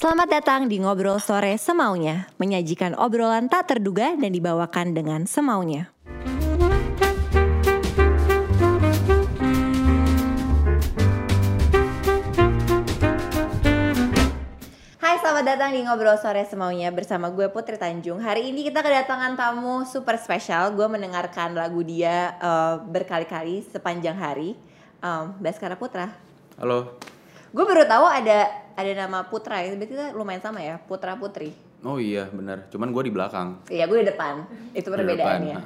Selamat datang di Ngobrol Sore Semaunya, menyajikan obrolan tak terduga dan dibawakan dengan semaunya. Hai, selamat datang di Ngobrol Sore Semaunya bersama gue Putri Tanjung. Hari ini kita kedatangan tamu super spesial. Gue mendengarkan lagu dia eh, berkali-kali sepanjang hari. Um, Baskara Putra. Halo. Gue baru tahu ada ada nama Putra ya. Berarti kita lumayan sama ya, Putra Putri. Oh iya benar. Cuman gue di belakang. Iya, gue di depan. Itu perbedaannya.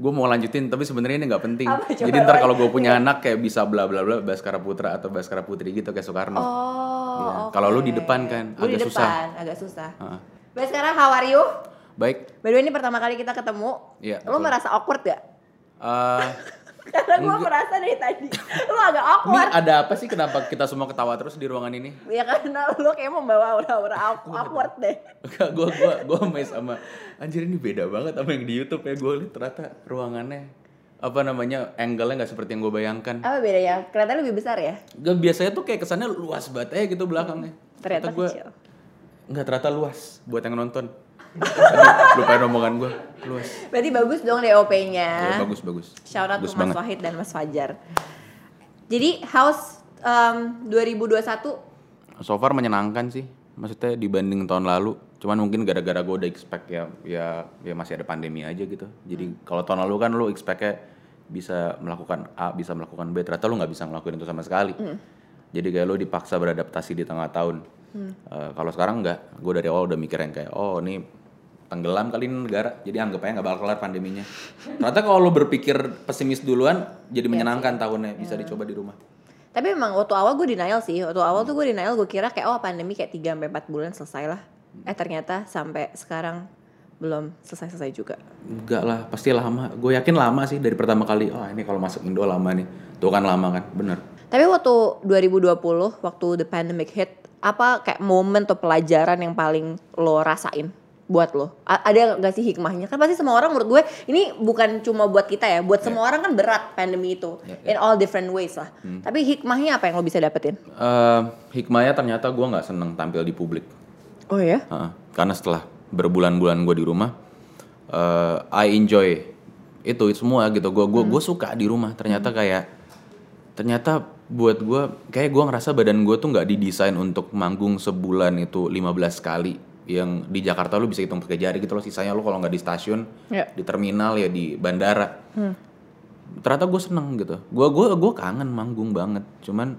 Gue mau lanjutin tapi sebenarnya ini nggak penting. Apa? Jadi ntar kalau gue punya anak kayak bisa bla bla bla Baskara Putra atau Baskara Putri gitu kayak Soekarno. Oh, Iya. oke. Kalau lu di depan kan, di agak depan, susah. agak susah. Heeh. Baik sekarang how are you? Baik. By the way ini pertama kali kita ketemu. Iya, Lu betul. merasa awkward gak? Eh, Karena gue merasa dari tadi lu agak ini awkward. ada apa sih kenapa kita semua ketawa terus di ruangan ini? Ya karena lu kayak membawa aura-aura awk- awkward deh. Enggak, gue gua gua amazed sama anjir ini beda banget sama yang di YouTube ya gue lihat ternyata ruangannya apa namanya angle-nya nggak seperti yang gue bayangkan. Apa bedanya? Kelihatan lebih besar ya? Gak biasanya tuh kayak kesannya luas banget aja gitu belakangnya. Ternyata gua kecil. Enggak ternyata luas buat yang nonton. Lupain omongan gue luas. Berarti bagus dong DOP-nya. Ya, bagus bagus. Shout out bagus to Mas Wahid dan Mas Fajar. Jadi house um, 2021 So far menyenangkan sih. Maksudnya dibanding tahun lalu. Cuman mungkin gara-gara gue udah expect ya ya ya masih ada pandemi aja gitu. Jadi kalau tahun lalu kan lu expectnya bisa melakukan A, bisa melakukan B. Ternyata lu nggak bisa ngelakuin itu sama sekali. Jadi kayak lu dipaksa beradaptasi di tengah tahun. Eh, kalau sekarang enggak. Gue dari awal udah mikir yang kayak oh ini tenggelam kali ini negara. Jadi anggap aja nggak bakal kelar pandeminya. Ternyata kalau lu berpikir pesimis duluan jadi menyenangkan tahunnya bisa dicoba di rumah. Tapi memang waktu awal gue denial sih. Waktu awal tuh gue denial gue kira kayak oh pandemi kayak 3 sampai 4 bulan selesai lah. Eh ternyata sampai sekarang belum selesai-selesai juga. Enggak lah, pasti lama. Gue yakin lama sih dari pertama kali. Oh ini kalau masuk Indo lama nih. Tuh kan lama kan, bener. Tapi waktu 2020 waktu the pandemic hit, apa kayak momen atau pelajaran yang paling lo rasain buat lo? A- ada gak sih hikmahnya? Kan pasti semua orang menurut gue ini bukan cuma buat kita ya, buat semua orang kan berat pandemi itu Ya, in all different ways lah. Tapi hikmahnya apa yang lo bisa dapetin? Eh, hikmahnya ternyata gue nggak seneng tampil di publik. Oh ya? Heeh. karena setelah berbulan-bulan gue di rumah, eh, I enjoy itu semua gitu. Gue gue gue suka di rumah. Ternyata kayak ternyata buat gue kayak gue ngerasa badan gue tuh nggak didesain untuk manggung sebulan itu 15 kali yang di Jakarta lu bisa hitung pakai jari gitu loh. Sisanya lu kalau nggak di stasiun Ya. di terminal ya di bandara. Ternyata gue seneng gitu. Gue gua gue kangen manggung banget. Cuman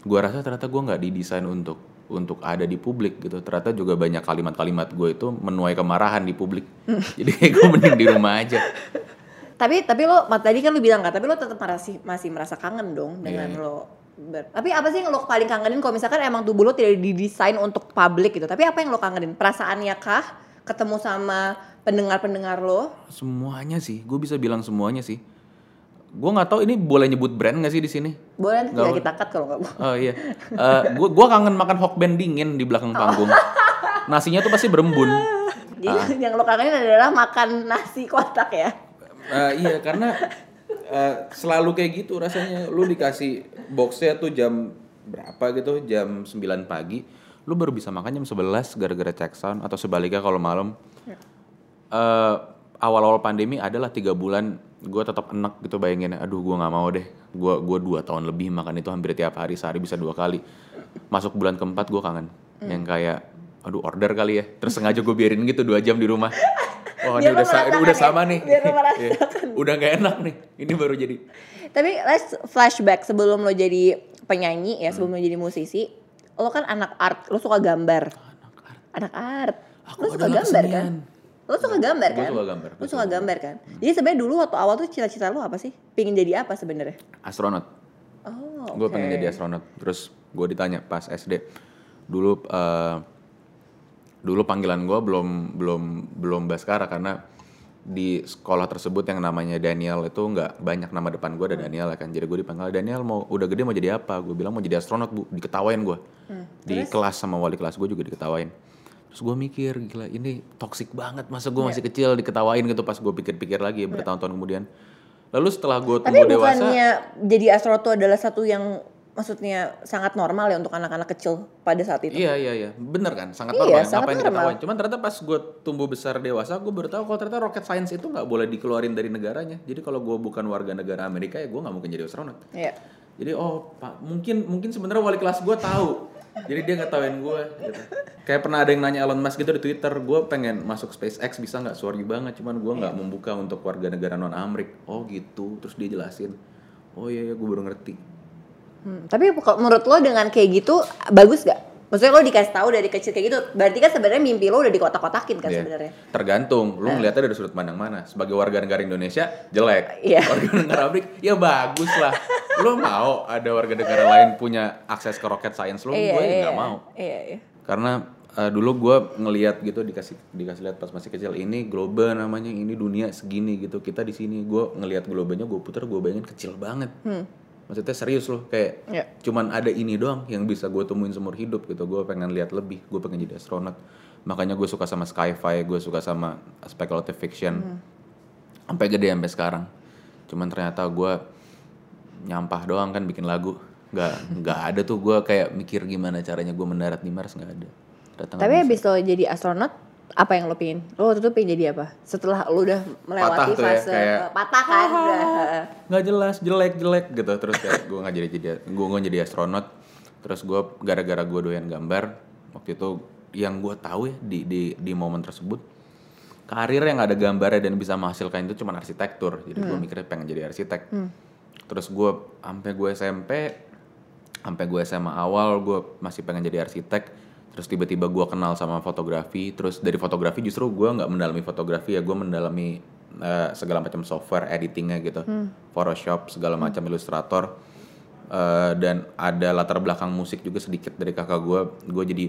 gue rasa ternyata gue nggak didesain untuk untuk ada di publik gitu. Ternyata juga banyak kalimat-kalimat gue itu menuai kemarahan di publik. Jadi kayak gue mending di rumah aja. Tapi tapi lo tadi kan lo bilang kan, tapi lo tetap masih masih merasa kangen dong dengan Iya. lo. Ber- tapi apa sih yang lo paling kangenin kalau misalkan emang tubuh lo tidak didesain untuk publik gitu. Tapi apa yang lo kangenin? Perasaannya kah? Ketemu sama pendengar-pendengar lo? semuanya sih gue bisa bilang semuanya sih gue nggak tahu ini boleh nyebut brand nggak sih di sini Boleh nanti Nggak tidak kita cut kalau nggak mau. oh iya gue gua kangen makan hokben dingin di belakang panggung nasinya tuh pasti berembun Jadi yang lo kangenin adalah makan nasi kotak ya. Eh, iya karena eh, selalu kayak gitu rasanya. Lu dikasih boxnya tuh jam berapa gitu? Jam 9 pagi. Lu baru bisa makan jam 11 gara-gara check sound atau sebaliknya kalau malam. Eh, awal-awal pandemi adalah tiga bulan gue tetap enak gitu bayangin aduh gue nggak mau deh. Gue gua dua tahun lebih makan itu hampir tiap hari sehari bisa dua kali. Masuk bulan keempat gue kangen. Yang kayak aduh order kali ya. Terus sengaja gue biarin gitu dua jam di rumah oh ini udah, sa- ini udah ya, sama nih biar lo Iya. merasakan. udah gak enak nih ini baru jadi Tapi let's flashback sebelum lo jadi penyanyi ya, sebelum lo jadi musisi, lo kan anak art, lo suka gambar. Anak art. Aku lo suka gambar kan? kesenian. Lo suka gambar kan? suka gambar, Lo suka gambar kan? Jadi sebenarnya dulu waktu awal tuh cita-cita lo apa sih? Pingin jadi apa sebenarnya? astronot Oh, gue oke. pengen jadi astronot terus gue ditanya pas SD dulu eh, dulu panggilan gue belum belum belum Baskara karena di sekolah tersebut yang namanya Daniel itu nggak banyak nama depan gue ada Daniel ya kan. Jadi gue dipanggil Daniel mau udah gede mau jadi apa? Gue bilang mau jadi astronot bu. Diketawain gue di kelas sama wali kelas gue juga diketawain. Terus gue mikir gila ini toksik banget masa gue masih kecil? Diketawain gitu pas gue pikir-pikir lagi ya, bertahun-tahun kemudian. Lalu setelah gue Tapi tumbuh dewasa bukannya jadi astronot tuh adalah satu yang maksudnya sangat normal ya untuk anak-anak kecil pada saat itu. Iya iya iya, bener kan, sangat Iya, normal. sangat Ngapain normal. diketawain? Cuman ternyata pas gue tumbuh besar dewasa, gue baru tahu kalau ternyata rocket science itu nggak boleh dikeluarin dari negaranya. Jadi kalau gue bukan warga negara Amerika ya gue nggak mungkin jadi astronot. Iya. Jadi oh pak, mungkin mungkin sebenarnya wali kelas gue tahu. Jadi dia nggak tahuin gue. Gitu. Kayak pernah ada yang nanya Elon Musk gitu di Twitter, gue pengen masuk SpaceX bisa nggak? Sorry banget, cuman gue nggak membuka untuk warga negara non Amrik. Oh gitu, terus dia jelasin. Oh iya iya, gue baru ngerti. Hmm, tapi kalau menurut lo dengan kayak gitu bagus gak? Maksudnya lo dikasih tahu dari kecil kayak gitu, berarti kan sebenarnya mimpi lo udah dikotak-kotakin kan Iya. sebenarnya. Tergantung, lu ngeliatnya dari sudut pandang mana. Sebagai warga negara Indonesia jelek, Iya. warga negara Amrik ya bagus lah. Lu mau ada warga negara lain punya akses ke rocket science lu, gue ya nggak mau. Iya, iya. Karena eh, dulu gue ngeliat gitu dikasih dikasih lihat pas masih kecil ini globe namanya ini dunia segini gitu kita di sini gue ngelihat globenya gue putar gue bayangin kecil banget maksudnya serius loh kayak. Iya. cuman ada ini doang yang bisa gue temuin seumur hidup gitu. Gue pengen lihat lebih gue pengen jadi astronot makanya gue suka sama sci-fi gue suka sama speculative fiction. Hmm. sampai gede sampai sekarang. Cuman ternyata gue nyampah doang kan bikin lagu. Nggak nggak ada tuh. Gue kayak mikir gimana caranya gue mendarat di Mars nggak ada. Nggak Tapi habis lo jadi astronot, apa yang lo pingin? Lo waktu itu pengen jadi apa? Setelah lo udah melewati Patah tuh ya, fase kayak, patah kan, udah. nggak jelas jelek jelek gitu. Terus kayak gue nggak jadi jadi gue nggak jadi astronot. Terus gue gara-gara gue doyan gambar waktu itu yang gue tahu ya di di di momen tersebut karir yang ada gambarnya dan bisa menghasilkan itu cuma arsitektur. Jadi gue mikirnya pengen jadi arsitek. Terus gue sampai gue SMP sampai gue SMA awal gue masih pengen jadi arsitek terus tiba-tiba gue kenal sama fotografi terus dari fotografi justru gue nggak mendalami fotografi ya gue mendalami eh, segala macam software editingnya gitu. Photoshop segala macam ilustrator Eh, dan ada latar belakang musik juga sedikit dari kakak gue gue jadi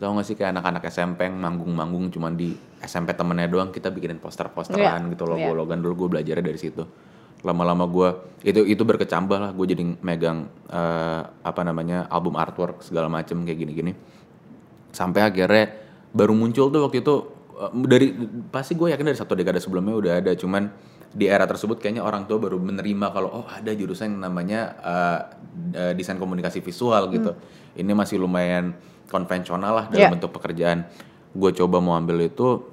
tau gak sih kayak anak-anak SMP yang manggung-manggung cuman di SMP temennya doang kita bikinin poster-posteran Iya, gitu logo-logan dulu gue belajarnya dari situ. Lama-lama gue itu itu berkecambah lah gue jadi megang eh, apa namanya album artwork segala macem kayak gini-gini sampai akhirnya baru muncul tuh waktu itu eh, dari pasti gue yakin dari satu dekade sebelumnya udah ada. Cuman di era tersebut kayaknya orang tua baru menerima kalau oh ada jurusan yang namanya eh, desain komunikasi visual gitu. Ini masih lumayan konvensional lah dalam Yeah. bentuk pekerjaan. Gue coba mau ambil itu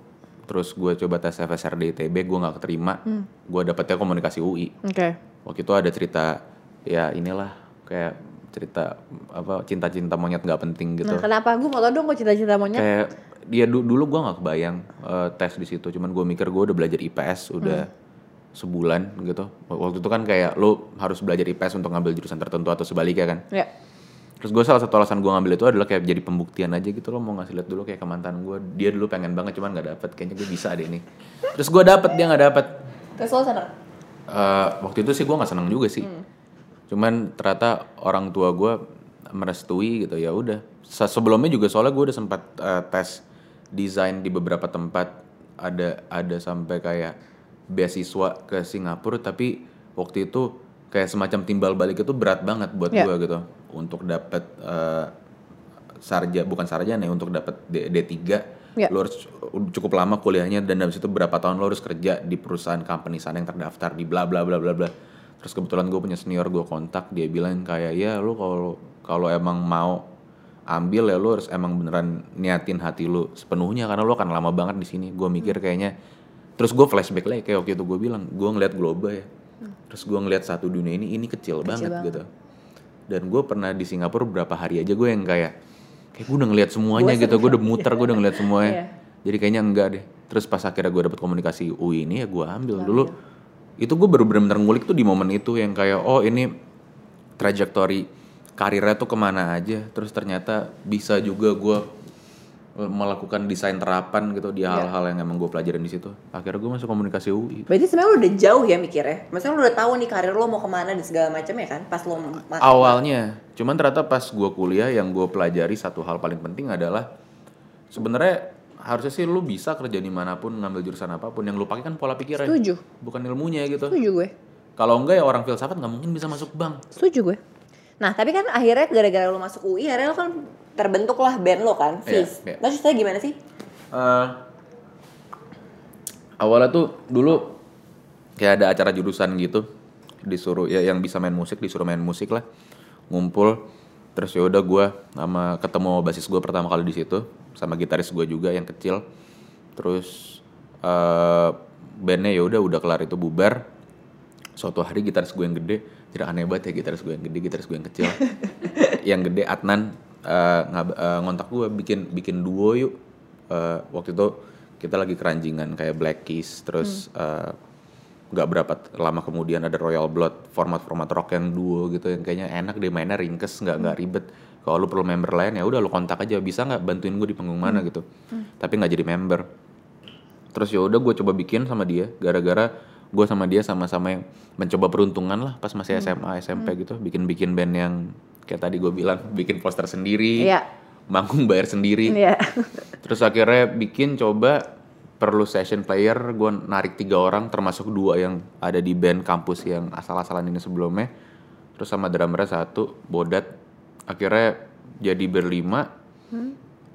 terus gue coba tes FSRD ITB gue nggak keterima. Gue dapetnya komunikasi UI Oke. waktu itu ada cerita ya inilah kayak cerita apa cinta-cinta monyet nggak penting gitu. Nah kenapa? Gue mau tau dong kok cita-cita monyet. kayak dia du- dulu gue nggak kebayang eh, tes di situ. Cuman gue mikir gue udah belajar IPS udah sebulan gitu. Waktu itu kan kayak lo harus belajar IPS untuk ngambil jurusan tertentu atau sebaliknya kan. Ya. terus gue salah satu alasan gue ngambil itu adalah kayak jadi pembuktian aja gitu lo mau ngasih lihat dulu kayak ke mantan gue dia dulu pengen banget cuman nggak dapet. Kayaknya gue bisa deh ini. Terus gue dapet dia nggak dapet. Terus lo seneng? Eh, waktu itu sih gue nggak seneng juga sih cuman ternyata orang tua gue merestui gitu ya udah. Se- sebelumnya juga soalnya gue udah sempat eh, tes desain di beberapa tempat. Ada ada sampai kayak beasiswa ke Singapura tapi waktu itu kayak semacam timbal balik itu berat banget buat Ya. gue gitu. Untuk dapet eh, sarja bukan sarjana ya untuk dapat D, D3 Ya. lo harus cukup lama kuliahnya dan habis itu berapa tahun lo harus kerja di perusahaan company sana yang terdaftar di bla bla bla bla bla terus kebetulan gue punya senior gue kontak dia bilang kayak ya lo kalau kalau emang mau ambil ya lo harus emang beneran niatin hati lo sepenuhnya karena lo akan lama banget di sini. Gue mikir kayaknya terus gue flashback lagi kayak waktu itu gue bilang gue ngeliat globe ya. Terus gue ngeliat satu dunia ini ini kecil, banget, banget. gitu. Dan gue pernah di Singapura beberapa hari aja gue yang kayak kayak gue udah ngeliat semuanya gitu gue udah muter gue udah ngeliat semuanya. Iya. jadi kayaknya enggak deh. Terus pas akhirnya gue dapet komunikasi UI ini ya gue ambil dulu itu gue baru bener-bener ngulik tuh di momen itu yang kayak oh ini trajektori karirnya tuh ke mana aja terus ternyata bisa juga gue melakukan desain terapan gitu di hal-hal yang emang gue pelajarin di situ akhirnya gue masuk komunikasi UI Berarti sebenarnya lo udah jauh ya mikirnya. Maksudnya lo udah tahu nih karir lo mau ke mana dan segala macam ya kan? Pas lo masuk. awalnya cuman ternyata pas gue kuliah yang gue pelajari satu hal paling penting adalah sebenarnya harusnya sih lu bisa kerja di mana pun ngambil jurusan apa pun yang lu pakai kan pola pikirnya Setuju. bukan ilmunya gitu Setuju gue. kalau enggak ya orang filsafat nggak mungkin bisa masuk bank Setuju gue. Nah tapi kan akhirnya gara-gara lo masuk UI akhirnya lo kan terbentuk lah band lo kan, Iya, Fizz. iya. Nah ceritanya gimana sih? Eh, awalnya tuh dulu kayak ada acara jurusan gitu disuruh ya yang bisa main musik disuruh main musik lah ngumpul terus ya udah gue sama ketemu basis gue pertama kali di situ sama gitaris gue juga yang kecil. Terus eh bandnya ya udah udah kelar itu bubar. Suatu hari gitaris gue yang gede tidak aneh banget ya gitaris gue yang gede gitaris gue yang kecil. Yang gede Adnan ngab- eh, ngontak gue bikin bikin duo yuk. Eh, waktu itu kita lagi keranjingan kayak Black Keys terus eh, nggak berapa lama kemudian ada Royal Blood format-format rock yang duo gitu yang kayaknya enak deh mainnya ringkes nggak nggak ribet. Kalau lu perlu member lain ya udah lu kontak aja bisa nggak bantuin gue di panggung mana gitu. Tapi nggak jadi member. Terus ya udah gue coba bikin sama dia gara-gara gue sama dia sama-sama yang mencoba peruntungan lah pas masih SMA SMP gitu bikin-bikin band yang kayak tadi gue bilang bikin poster sendiri Iya. manggung bayar sendiri. Iya. Terus akhirnya bikin coba perlu session player, gue narik tiga orang termasuk dua yang ada di band kampus yang asal-asalan ini sebelumnya. Terus sama drummernya satu, Bodat. Akhirnya jadi berlima.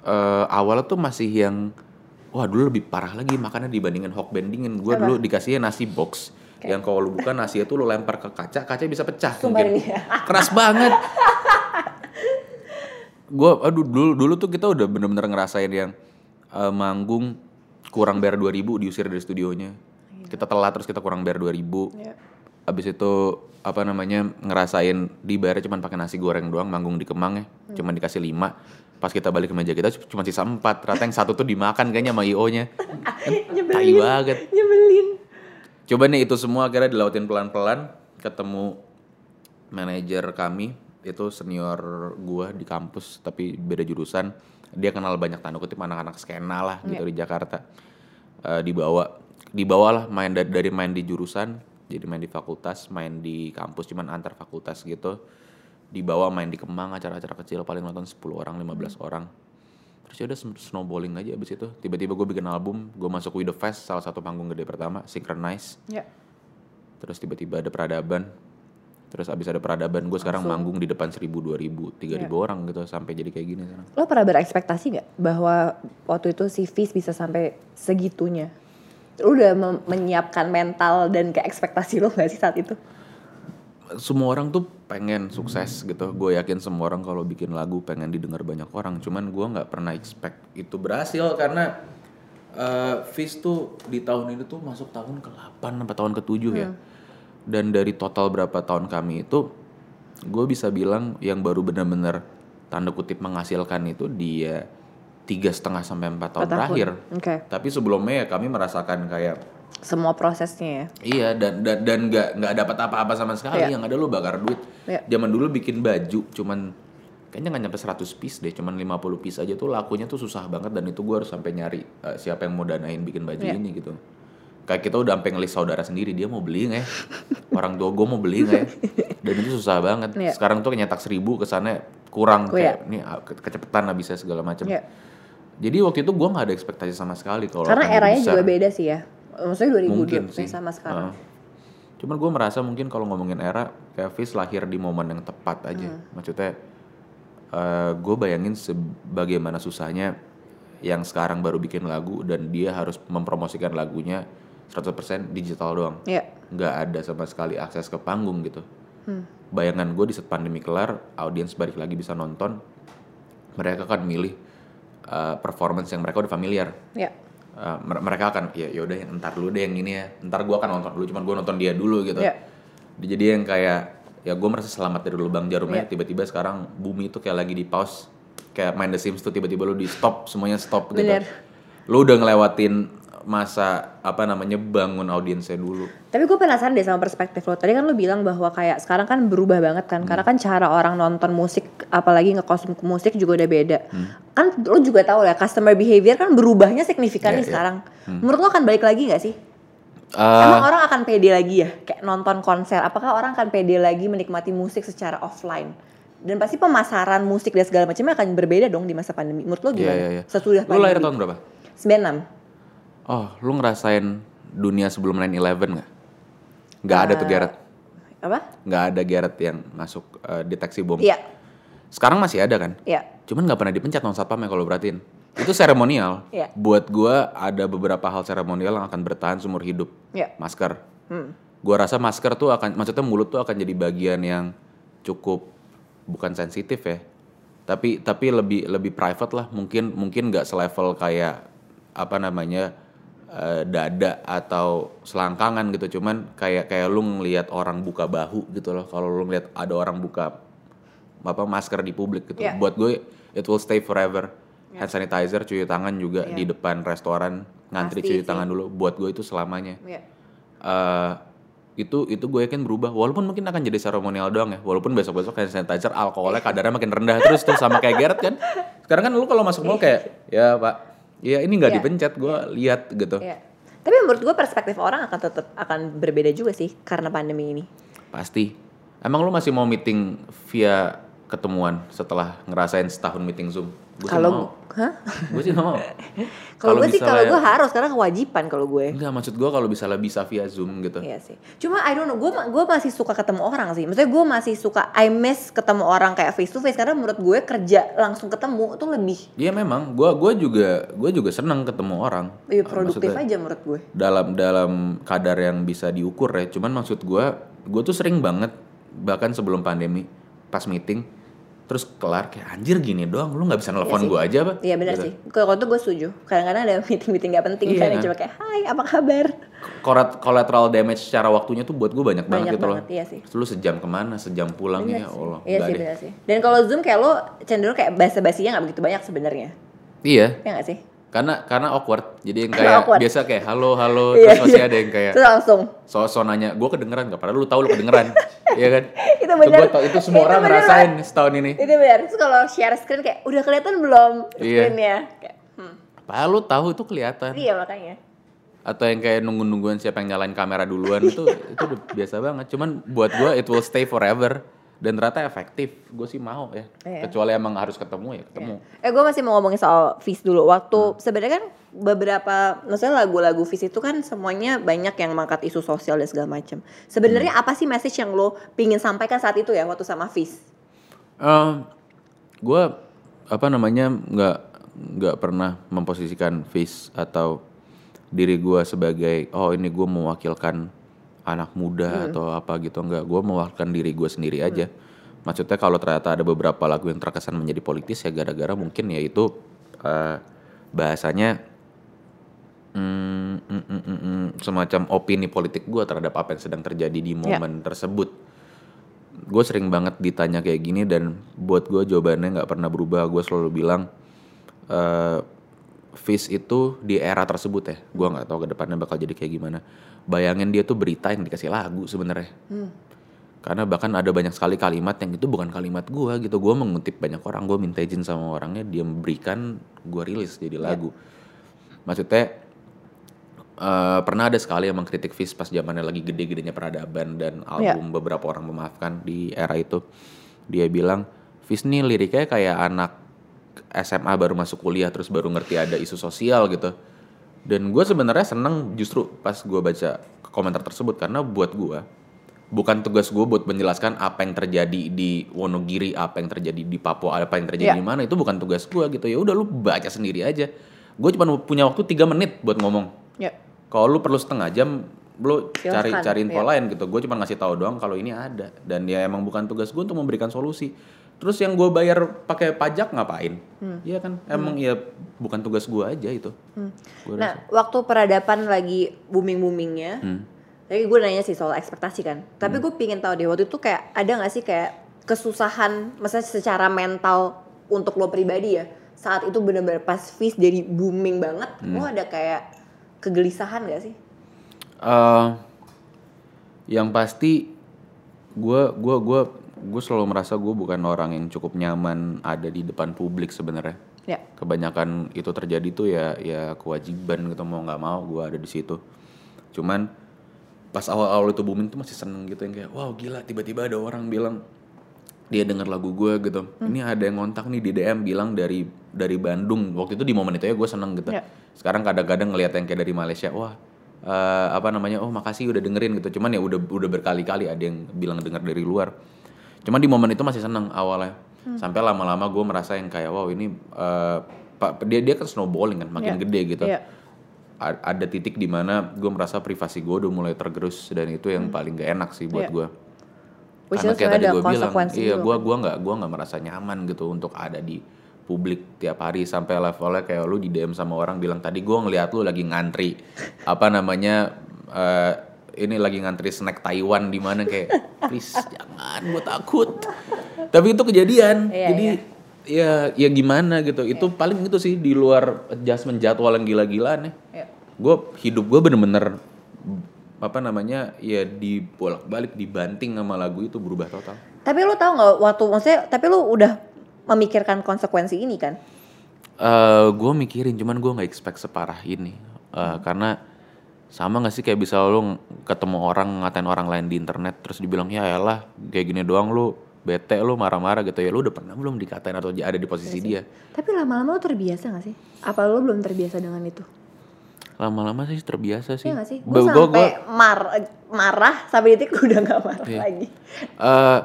Eh, awalnya tuh masih yang, wah dulu lebih parah lagi makannya dibandingin hawk bendingin. Gue dulu dikasihnya nasi box. Yang kalau lu buka nasi itu lu lempar ke kaca, kaca bisa pecah Sumpah mungkin. ya. Keras banget. gue aduh dulu dulu tuh kita udah bener-bener ngerasain yang eh, manggung kurang bayar 2000 diusir dari studionya. Kita telat terus kita kurang bayar 2000 Iya. abis itu apa namanya ngerasain dibayar cuman pakai nasi goreng doang manggung di Kemang ya. Cuman dikasih 5 pas kita balik ke meja kita cuma sisa 4 ternyata yang satu tuh dimakan kayaknya sama IO nya tai Nyebelin. banget. Nyebelin. Coba nih itu semua akhirnya dilautin pelan-pelan. Ketemu manajer kami itu senior gua di kampus tapi beda jurusan dia kenal banyak tanda kutip anak-anak skena lah gitu di Jakarta. Eh, dibawa dibawa lah main da- dari main di jurusan jadi main di fakultas main di kampus cuman antar fakultas gitu. Dibawa main di Kemang acara-acara kecil paling nonton 10 orang 15 orang. Terus ya udah sn- snowballing aja abis itu. Tiba-tiba gue bikin album gue masuk With The Fest salah satu panggung gede pertama Synchronize. Ya. terus tiba-tiba ada peradaban terus abis ada peradaban gue sekarang manggung di depan 1000 2000 3000 orang gitu sampai jadi kayak gini sekarang. Lo pernah berekspektasi nggak bahwa waktu itu si Fis bisa sampai segitunya? Lo udah menyiapkan mental dan ke ekspektasi lo gak sih saat itu? semua orang tuh pengen sukses gitu. Gue yakin semua orang kalau bikin lagu pengen didengar banyak orang. Cuman gue nggak pernah expect itu berhasil karena Fizz tuh di tahun ini tuh masuk tahun ke-8 sampai tahun ke-7 ya dan dari total berapa tahun kami itu gue bisa bilang yang baru benar-benar tanda kutip menghasilkan itu dia tiga setengah sampai empat tahun terakhir Oke. tapi sebelumnya ya kami merasakan kayak Semua prosesnya ya. Iya dan dan dan nggak nggak dapat apa-apa sama sekali Iya. yang ada lu bakar duit. Iya. Zaman dulu bikin baju cuman kayaknya nggak nyampe 100 piece deh, cuman 50 piece aja tuh lakunya tuh susah banget dan itu gua harus sampai nyari eh, siapa yang mau danain bikin baju Iya. ini gitu. Kayak kita udah sampai ngelis saudara sendiri dia mau beli nggak ya? Orang tua gue mau beli nggak ya? Dan itu susah banget. Iya. Sekarang tuh nyetak seribu kesannya kurang Oh, kayak ini ah, ke- kecepetan habisnya segala macam. Iya. Jadi waktu itu gua nggak ada ekspektasi sama sekali kalau Karena eranya besar. juga beda sih ya. Maksudnya 2000 Mungkin dulu, sih. sama sekarang. Heeh. Cuman gue merasa mungkin kalau ngomongin era, kayak Fizz lahir di momen yang tepat aja. Hmm. Maksudnya, gue bayangin sebagaimana susahnya yang sekarang baru bikin lagu dan dia harus mempromosikan lagunya 100% digital doang. Iya. Nggak ada sama sekali akses ke panggung gitu. Hmm. Bayangan gue di saat pandemi kelar, audiens balik lagi bisa nonton, mereka akan milih uh, performance yang mereka udah familiar. Iya. Uh, mer- mereka akan ya yaudah yang ntar dulu deh yang ini ya ntar gua akan nonton dulu cuman gua nonton dia dulu gitu Iya. Di- jadi yang kayak ya gue merasa selamat dari lubang jarumnya Iya. tiba-tiba sekarang bumi itu kayak lagi di pause kayak main The Sims tuh tiba-tiba lu di stop semuanya stop gitu Bener. lu udah ngelewatin masa apa namanya bangun audiensnya dulu Tapi gue penasaran deh sama perspektif lo. Tadi kan lo bilang bahwa kayak sekarang kan berubah banget kan. Karena kan cara orang nonton musik, apalagi ngekonsum musik juga udah beda. Kan lo juga tahu ya, customer behavior kan berubahnya signifikan Iya, nih iya. sekarang. Menurut lo akan balik lagi gak sih? Eh, Emang orang akan pede lagi ya? Kayak nonton konser, apakah orang akan pede lagi menikmati musik secara offline? Dan pasti pemasaran musik dan segala macamnya akan berbeda dong di masa pandemi. Menurut lo Iya, gimana? iya, iya. Sesudah lu lahir tahun berapa 96. Oh lu ngerasain dunia sebelum 9/11 nggak nggak ada tuh Eh, Gareth Apa? nggak ada Gareth yang masuk eh, deteksi bom Iya, sekarang masih ada kan iya. Cuman nggak pernah dipencet non satpamnya kalau perhatiin. Itu seremonial. Iya. Buat gua ada beberapa hal seremonial yang akan bertahan seumur hidup. Iya. Masker. Hmm. Gua rasa masker tuh akan, maksudnya mulut tuh akan jadi bagian yang cukup bukan sensitif ya tapi tapi lebih lebih private lah mungkin mungkin nggak selevel kayak apa namanya eh, dada atau selangkangan gitu. Cuman kayak kayak lu ngelihat orang buka bahu gitu loh. Kalau lu ngelihat ada orang buka apa masker di publik gitu. Iya. buat gue it will stay forever. Hand sanitizer cuci tangan juga Iya. di depan restoran ngantri Pasti cuci sih. tangan dulu. Buat gue itu selamanya. Iya. eh itu itu gue yakin berubah. Walaupun mungkin akan jadi seremonial doang ya. Walaupun besok besok hand sanitizer alkoholnya kadarnya makin rendah terus tuh sama kayak Garrett kan. Sekarang kan lu kalau masuk mall kayak ya pak ya ini nggak Iya. dipencet gue lihat gitu Iya. Tapi menurut gue perspektif orang akan tetap akan berbeda juga sih karena pandemi ini. pasti emang lu masih mau meeting via ketemuan setelah ngerasain setahun meeting zoom Kalau hah? gue sih mau Kalau gue sih kalau gue harus karena kewajiban kalau gue. enggak maksud gue kalau bisa bisa via zoom gitu Iya sih. Cuma I don't know, gue gue masih suka ketemu orang sih. Maksudnya gue masih suka I miss ketemu orang kayak face to face karena menurut gue kerja langsung ketemu tuh lebih Iya memang, gue gua juga gue juga senang ketemu orang. lebih produktif Maksudnya, aja menurut gue. dalam dalam kadar yang bisa diukur ya cuman maksud gua gue tuh sering banget bahkan sebelum pandemi pas meeting terus kelar kayak anjir gini doang lu nggak bisa nelfon sih. gue aja apa Iya benar sih. Kalau tuh gue setuju. Kadang-kadang ada meeting-meeting gak penting Iya kan kan? cuma kayak Hai apa kabar? Korat- collateral damage secara waktunya tuh buat gue banyak, banget Banyak gitu banget, loh iya sih. Terus lu sejam ke mana sejam pulang ya. Allah Iya sih benar sih. Dan kalau Zoom kayak lo cenderung kayak basa-basinya nggak begitu banyak sebenarnya. iya Ya nggak sih? Karena karena awkward jadi yang kayak awkward. biasa kayak halo halo Iya, terus masih iya. ada yang kayak Terus langsung. so-so nanya gue kedengeran gak padahal lu tahu lu kedengeran Iya kan Itu gua tau, itu semua Itu orang bener, ngerasain setahun ini Itu benar. Terus kalau share screen kayak udah kelihatan belum Iya. screennya? Kayak, hmm. Padahal lu tahu itu kelihatan. Iya makanya. Atau yang kayak nunggu-nungguan siapa yang nyalain kamera duluan itu itu udah biasa banget. Cuman buat gua it will stay forever dan ternyata efektif. Gue sih mau ya. Iya. Kecuali emang harus ketemu ya ketemu. Eh gue masih mau ngomongin soal Fizz dulu. Waktu Hmm. sebenarnya kan beberapa, maksudnya lagu-lagu Fizz itu kan semuanya banyak yang mengangkat isu sosial dan segala macam. Sebenarnya Hmm. apa sih message yang lo pingin sampaikan saat itu ya waktu sama Fizz? Eh, gua apa namanya nggak nggak pernah memposisikan face atau diri gua sebagai oh ini gue mewakilkan anak muda atau apa gitu nggak gue mewakilkan diri gue sendiri aja. Maksudnya kalau ternyata ada beberapa lagu yang terkesan menjadi politis ya gara-gara mungkin ya itu eh, bahasanya mm, mm, mm, mm, mm, semacam opini politik gue terhadap apa yang sedang terjadi di momen tersebut. Gue sering banget ditanya kayak gini dan buat gue jawabannya nggak pernah berubah. Gue selalu bilang eh Fish itu di era tersebut ya. Gue nggak tahu ke depannya bakal jadi kayak gimana. Bayangin dia tuh berita yang dikasih lagu sebenarnya. Karena bahkan ada banyak sekali kalimat yang itu bukan kalimat gue gitu. Gue mengutip banyak orang gue minta izin sama orangnya dia memberikan gue rilis jadi lagu. Maksudnya eh, pernah ada sekali yang mengkritik Fish pas zamannya lagi gede-gedenya peradaban dan album beberapa orang memaafkan di era itu. Dia bilang Fish nih liriknya kayak anak SMA baru masuk kuliah terus baru ngerti ada isu sosial gitu. Dan gue sebenarnya seneng justru pas gue baca komentar tersebut karena buat gue bukan tugas gue buat menjelaskan apa yang terjadi di Wonogiri apa yang terjadi di Papua apa yang terjadi Ya. di mana itu bukan tugas gue gitu. Ya udah lu baca sendiri aja. Gue cuma punya waktu tiga menit buat ngomong. Ya. kalau lu perlu setengah jam lu cari Silahkan, cari info iya. lain gitu. Gue cuma ngasih tahu doang kalau ini ada. Dan ya emang bukan tugas gue untuk memberikan solusi terus yang gue bayar pakai pajak ngapain Hmm. Iya kan emang ya bukan tugas gue aja itu Gua Nah, waktu peradaban lagi booming-boomingnya, Hmm. tadi gue nanya sih soal ekspektasi kan. Tapi gue pingin tahu deh waktu itu kayak ada nggak sih kayak kesusahan, misalnya secara mental untuk lo pribadi ya. Saat itu bener-bener pas Fizz jadi booming banget, Hmm. lo ada kayak kegelisahan gak sih? Eh, yang pasti gue gua gua gue selalu merasa gue bukan orang yang cukup nyaman ada di depan publik sebenarnya. Ya. kebanyakan itu terjadi tuh ya ya kewajiban gitu mau nggak mau gue ada di situ. Cuman pas awal-awal itu booming tuh masih seneng gitu yang kayak wow gila. Tiba-tiba ada orang bilang dia denger lagu gue gitu. Ini ada yang ngontak nih di DM bilang dari dari Bandung. Waktu itu di momen itu ya gue seneng gitu. Ya. sekarang kadang-kadang ngelihat yang kayak dari Malaysia wah eh, apa namanya oh makasih udah dengerin gitu. Cuman ya udah udah berkali-kali ada yang bilang denger dari luar cuman di momen itu masih seneng awalnya. Sampai lama-lama gue merasa yang kayak wow ini eh, pak dia dia kan snowballing kan makin Iya. gede gitu. Iya. A- ada titik di mana gue merasa privasi gue udah mulai tergerus dan itu yang paling gak enak sih buat Iya. gue Karena kayak tadi ada gue bilang, iya gue gua nggak gua nggak merasa nyaman gitu untuk ada di publik tiap hari sampai levelnya kayak lu di DM sama orang bilang tadi gue ngeliat lu lagi ngantri. Apa namanya eh, ini lagi ngantri snack Taiwan di mana kayak please jangan gue takut. Tapi itu kejadian. Iya, jadi ya ya gimana gitu. Itu paling itu sih di luar adjustment jadwal yang gila-gilaan ya. Iya. gue hidup gue bener-bener apa namanya ya dibolak-balik dibanting sama lagu itu berubah total. Tapi lu tahu nggak waktu maksudnya tapi lu udah memikirkan konsekuensi ini kan? eh gue mikirin cuman gue nggak expect separah ini. Eh, karena sama gak sih kayak bisa lu ketemu orang ngatain orang lain di internet terus dibilang ya elah kayak gini doang lu bete lu marah-marah gitu ya lu udah pernah belum dikatain atau ada di posisi dia Tapi lama-lama lu terbiasa gak sih? Apa lu belum terbiasa dengan itu? lama-lama sih terbiasa sih Iya gak sih? Gue sampai gua- mar- marah sampai detik udah gak marah Iya. lagi. eh,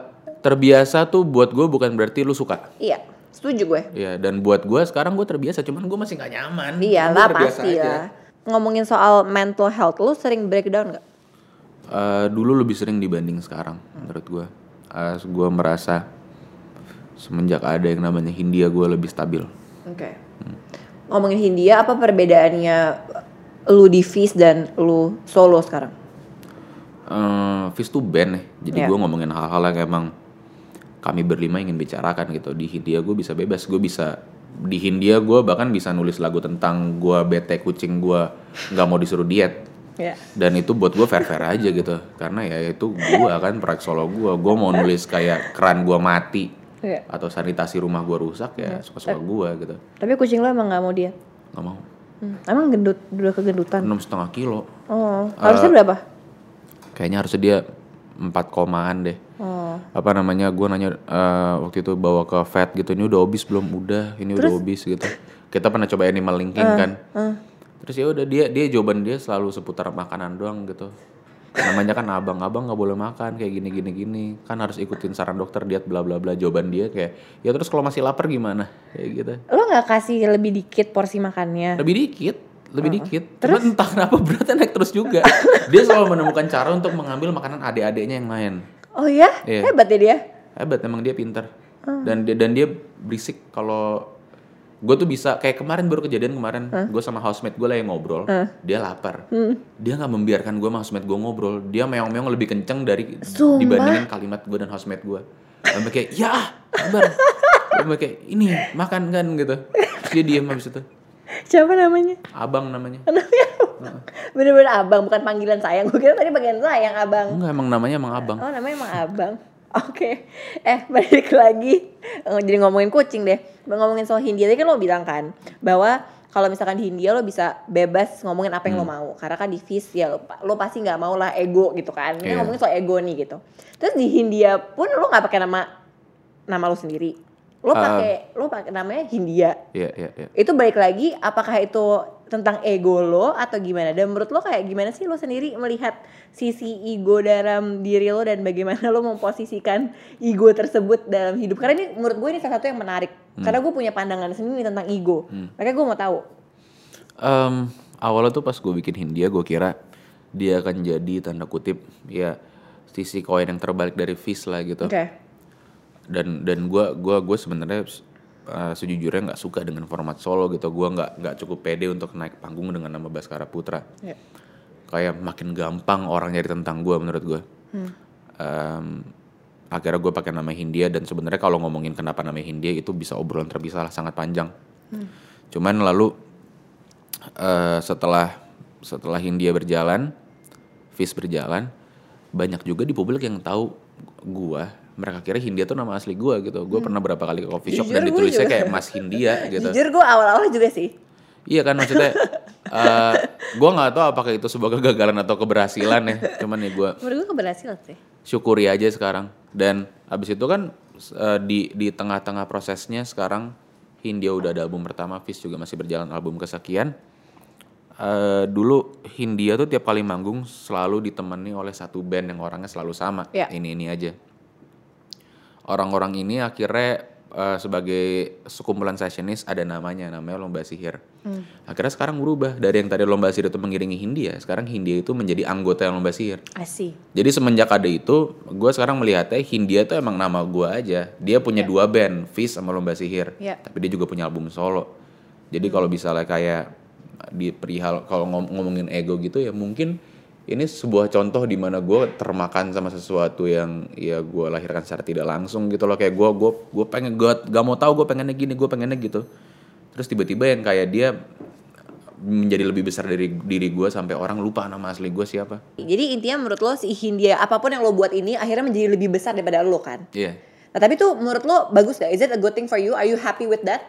terbiasa tuh buat gue bukan berarti lu suka Iya, setuju gue. Iya, dan buat gue sekarang gue terbiasa, cuman gue masih nggak nyaman. Iya lah terbiasa pasti lah. Ngomongin soal mental health, lu sering breakdown gak? Eh, dulu lebih sering dibanding sekarang, menurut gue. Uh, gue merasa semenjak ada yang namanya Hindia gue lebih stabil. Oke. Ngomongin Hindia, apa perbedaannya lu di Fizz dan lu solo sekarang? Uh, Fizz tuh band ya, jadi Iya. gue ngomongin hal-hal yang emang kami berlima ingin bicarakan gitu. Di Hindia gue bisa bebas, gue bisa di Hindia gue bahkan bisa nulis lagu tentang gue bete kucing gue nggak mau disuruh diet. Ya. dan itu buat gue fair fair aja gitu karena ya itu gue kan proyek solo gue gue mau nulis kayak keran gue mati Iya. atau sanitasi rumah gue rusak ya suka suka gue gitu Tapi kucing lu emang gak mau diet? nggak mau Hmm. Emang gendut, udah kegendutan? enam setengah kilo Oh, harusnya berapa? kayaknya harusnya dia empat komaan deh Oh. apa namanya gue nanya eh, waktu itu bawa ke vet gitu ini udah obes belum? Udah ini udah obes gitu. Kita pernah coba animal linking kan. terus ya udah dia dia jawaban dia selalu seputar makanan doang gitu. Namanya kan abang-abang nggak boleh makan kayak gini gini gini. Kan harus ikutin saran dokter diet bla bla bla jawaban dia kayak ya terus kalau masih lapar gimana? Kayak gitu. Lo gak kasih lebih dikit porsi makannya? lebih dikit lebih dikit. Terus? entah kenapa beratnya naik terus juga. Dia selalu menemukan cara untuk mengambil makanan adik-adiknya yang lain Oh iya? Iya. Hebat ya dia? hebat emang dia pinter. Dan dia dan dia berisik kalau gue tuh bisa kayak kemarin baru kejadian kemarin gue sama housemate gue lagi ngobrol dia lapar. Dia nggak membiarkan gue sama housemate gue ngobrol. Dia meong-meong lebih kenceng dari Sumpah? dibandingin kalimat gue dan housemate gue sampai kayak ya sabar. Sampai kayak ini makan kan gitu. Terus dia diem habis itu. Siapa namanya? abang namanya Bener-bener abang, bukan panggilan sayang. Gue kira tadi bagian sayang abang. enggak emang namanya emang abang Oh namanya emang abang. Oke, eh balik lagi Eh, jadi ngomongin kucing deh. Ngomongin soal Hindia tadi kan lo bilang kan bahwa kalau misalkan di Hindia lo bisa bebas ngomongin apa yang lo mau. Karena kan di Fizz ya lo, lo pasti nggak mau lah ego gitu kan. Ini Iya. ngomongin soal ego nih gitu. Terus di Hindia pun lo nggak pakai nama nama lo sendiri. Lo pakai lo pakai namanya Hindia. Iya iya iya Itu balik lagi apakah itu tentang ego lo atau gimana? Dan menurut lo kayak gimana sih lo sendiri melihat sisi ego dalam diri lo dan bagaimana lo memposisikan ego tersebut dalam hidup? Karena ini menurut gue ini salah satu yang menarik. Karena gue punya pandangan sendiri tentang ego. Makanya gue mau tahu. Em, awalnya tuh pas gue bikin Hindia gue kira dia akan jadi tanda kutip ya sisi koin yang terbalik dari Fizz lah gitu. Oke. Dan dan gue gua gue sebenarnya eh, sejujurnya nggak suka dengan format solo gitu. Gue nggak nggak cukup pede untuk naik panggung dengan nama Baskara Putra. Ya. Kayak makin gampang orang nyari tentang gue menurut gue. Em, akhirnya gue pakai nama Hindia dan sebenarnya kalau ngomongin kenapa nama Hindia itu bisa obrolan terpisah lah sangat panjang. Cuman lalu eh, setelah setelah Hindia berjalan, Fizz berjalan, banyak juga di publik yang tahu gua. Mereka kira Hindia tuh nama asli gua gitu. Gua pernah berapa kali ke coffee shop dan Jujur, gua ditulisnya juga. kayak Mas Hindia gitu. Jujur gue awal-awal juga sih. Iya kan maksudnya eh gua nggak tahu apakah itu sebuah kegagalan atau keberhasilan ya. Cuman ya gua Menurut gue keberhasilan sih. syukuri aja sekarang. Dan abis itu kan eh, di di tengah-tengah prosesnya sekarang Hindia udah ada album pertama, Fizz juga masih berjalan album kesekian. Eh, dulu Hindia tuh tiap kali manggung selalu ditemani oleh satu band yang orangnya selalu sama. Iya. Ini ini aja. Orang-orang ini akhirnya eh, sebagai sekumpulan sessionis ada namanya namanya lomba sihir. Hmm. Akhirnya sekarang berubah dari yang tadi lomba sihir itu mengiringi Hindia, sekarang Hindia itu menjadi anggota yang lomba sihir. Asih. Jadi semenjak ada itu, gue sekarang melihatnya Hindia tuh emang nama gue aja. Dia punya dua band, Fish sama Lomba Sihir. Ya. Tapi dia juga punya album solo. Jadi kalau misalnya kayak di perihal kalau ngom- ngomongin ego gitu ya mungkin ini sebuah contoh di mana gue termakan sama sesuatu yang ya gue lahirkan secara tidak langsung gitu loh kayak gue gue gue pengen gue gak mau tahu gue pengennya gini gue pengennya gitu terus tiba-tiba yang kayak dia menjadi lebih besar dari diri gue sampai orang lupa nama asli gue siapa Jadi intinya menurut lo si Hindia apa pun yang lo buat ini akhirnya menjadi lebih besar daripada lo kan? iya Nah tapi tuh menurut lo bagus gak? Is it a good thing for you? Are you happy with that?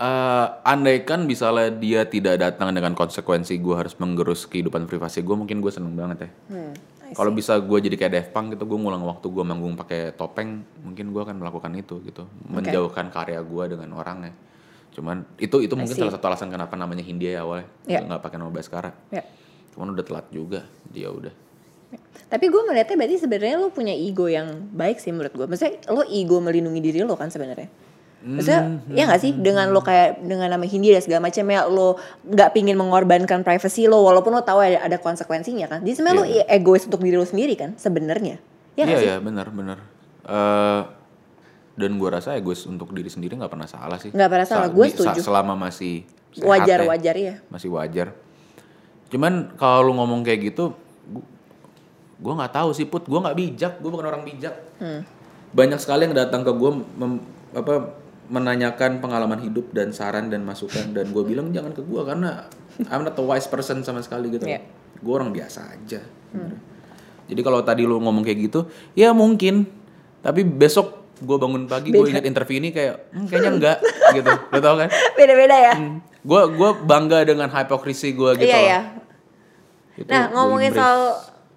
Eh, andaikan misalnya dia tidak datang dengan konsekuensi gue harus menggerus kehidupan privasi gue mungkin gue seneng banget ya Hmm. Kalau bisa gue jadi kayak Def Punk gitu gue ngulang waktu gue manggung pakai topeng mungkin gue akan melakukan itu gitu menjauhkan karya gue dengan orangnya cuman itu itu mungkin salah satu alasan kenapa namanya Hindia ya awalnya Yeah. nggak pakai nama Baskara Ya. cuman udah telat juga dia udah Tapi gue melihatnya berarti sebenarnya lo punya ego yang baik sih menurut gue. Maksudnya lo ego melindungi diri lo kan sebenarnya. Maksudnya Hmm, ya gak sih dengan lo kayak dengan nama Hindia dan segala macam ya lo nggak pingin mengorbankan privacy lo walaupun lo tahu ada, ada konsekuensinya kan. Jadi sebenarnya lo egois untuk diri lo sendiri kan sebenarnya. Ya iya sih? iya benar benar Eh, dan gue rasa egois untuk diri sendiri nggak pernah salah sih Nggak pernah salah, Sa- gue setuju. selama masih sehat Wajar ya. wajar ya. masih wajar. Cuman kalau lu ngomong kayak gitu, gu- gua nggak tahu sih put, gua nggak bijak, gua bukan orang bijak. Hmm. Banyak sekali yang datang ke gua mem- apa menanyakan pengalaman hidup dan saran dan masukan dan gue bilang jangan ke gua karena I'm not a wise person sama sekali gitu. Iya. Gue orang biasa aja. sebenarnya. Jadi kalau tadi lu ngomong kayak gitu, ya mungkin. Tapi besok gue bangun pagi, gue ingat interview ini kayak "Hmm, kayaknya enggak gitu. Lo tau kan? Beda-beda ya. gue gua bangga dengan hipokrisi gue gitu iya loh. ya. Itu Nah ngomongin soal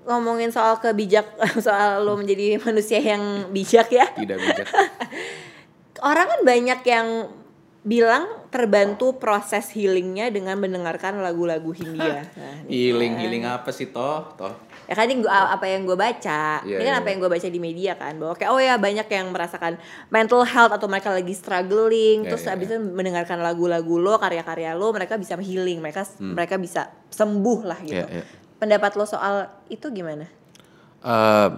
ngomongin soal kebijak soal lo menjadi manusia yang bijak ya. tidak bijak Orang kan banyak yang bilang terbantu proses healingnya dengan mendengarkan lagu-lagu Hindia. Nah, ini healing kan. healing apa sih toh toh Ya kan ini gua, apa yang gue baca, Iya, ini kan iya. apa yang gue baca di media kan, bahwa kayak oh ya banyak yang merasakan mental health atau mereka lagi struggling, Iya, terus iya, abis itu mendengarkan lagu-lagu lo, karya-karya lo, mereka bisa healing, mereka mereka bisa sembuh lah gitu. Hmm. Iya, iya. Pendapat lo soal itu gimana? Eh,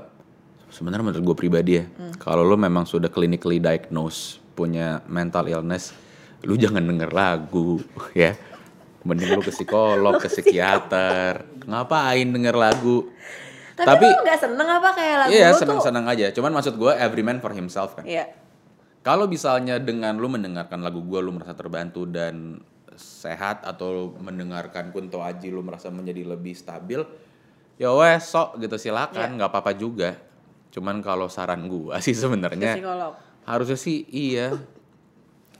sebenarnya menurut gue pribadi ya Hmm. kalau lo memang sudah clinically diagnosed punya mental illness lu jangan denger lagu ya mending lu ke psikolog ke psikiater ngapain denger lagu Tapi, Tapi- lo nggak seneng apa kayak lagu iya lo tuh? senang-senang aja cuman maksud gue every man for himself kan Iya. Kalau misalnya dengan lu mendengarkan lagu gua lu merasa terbantu dan sehat atau lu mendengarkan Kunto Aji lu merasa menjadi lebih stabil, ya wes sok gitu silakan, nggak apa-apa juga. Cuman kalau saran gua sih sebenarnya harusnya sih iya.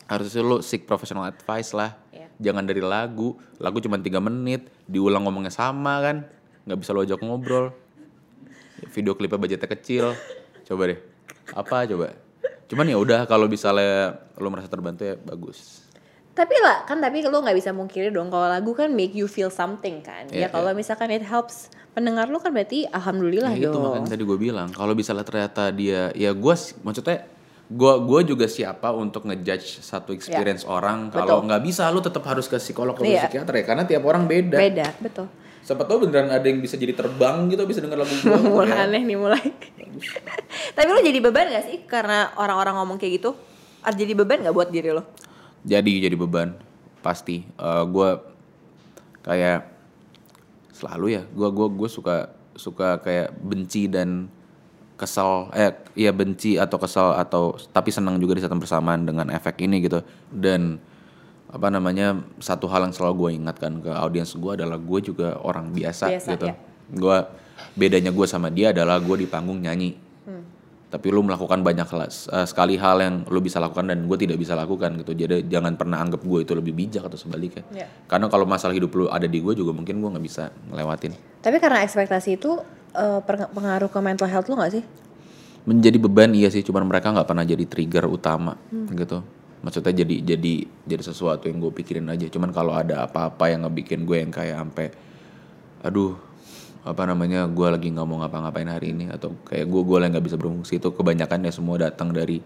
Harusnya lu seek professional advice lah. Iya. Jangan dari lagu. Lagu cuma tiga menit, diulang ngomongnya sama kan. nggak bisa lo ajak ngobrol. Video klipnya budgetnya kecil. Coba deh. Apa coba? Cuman ya udah kalau misalnya lo merasa terbantu ya bagus. Tapi lah kan tapi lo nggak bisa mungkiri dong kalau lagu kan make you feel something kan. Iya, ya kalau misalkan it helps pendengar lo kan berarti alhamdulillah Nah, itu makanya tadi gue bilang kalau misalnya ternyata dia ya gue maksudnya gue gue juga siapa untuk ngejudge satu experience orang kalau nggak bisa lu tetap harus ke psikolog atau Iya. psikiater ya karena tiap orang beda. Beda, betul. Siapa tahu beneran ada yang bisa jadi terbang gitu bisa denger lagu gue. mulai aneh nih mulai. Tapi lo jadi beban gak sih karena orang-orang ngomong kayak gitu? Jadi beban gak buat diri lo? Jadi jadi beban pasti. gue kayak selalu ya. Gue gua gue suka suka kayak benci dan kesal eh ya benci atau kesal atau tapi senang juga di saat bersamaan dengan efek ini gitu dan apa namanya satu hal yang selalu gue ingatkan ke audiens gue adalah gue juga orang biasa, Biasa, gitu ya. gue bedanya gue sama dia adalah gue di panggung nyanyi tapi lu melakukan banyak hal- eh, sekali hal yang lu bisa lakukan dan gue tidak bisa lakukan gitu. Jadi jangan pernah anggap gue itu lebih bijak atau sebaliknya. Iya. karena kalau masalah hidup lu ada di gue juga mungkin gue nggak bisa ngelewatin. Tapi karena ekspektasi itu per- pengaruh ke mental health lo gak sih? menjadi beban iya sih. Cuman mereka nggak pernah jadi trigger utama gitu. Maksudnya jadi jadi jadi sesuatu yang gue pikirin aja. Cuman kalau ada apa-apa yang ngebikin gue yang kayak sampai aduh apa namanya gue lagi nggak mau ngapa-ngapain hari ini atau kayak gue gue yang nggak bisa berfungsi itu kebanyakan ya semua datang dari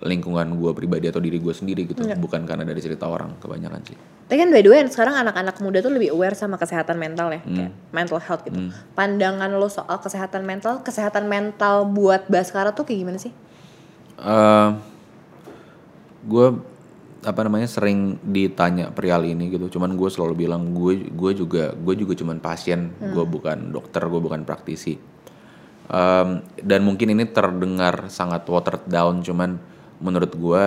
lingkungan gue pribadi atau diri gue sendiri gitu. Bukan karena dari cerita orang kebanyakan sih. Tapi kan by the way sekarang anak-anak muda tuh lebih aware sama kesehatan mental ya, kayak mental health gitu. Pandangan lo soal kesehatan mental, kesehatan mental buat Baskara tuh kayak gimana sih? eh gue apa namanya sering ditanya perihal ini gitu. Cuman gue selalu bilang gue gue juga gue juga cuman pasien. Gue bukan dokter gue bukan praktisi. Em, dan mungkin ini terdengar sangat watered down cuman menurut gue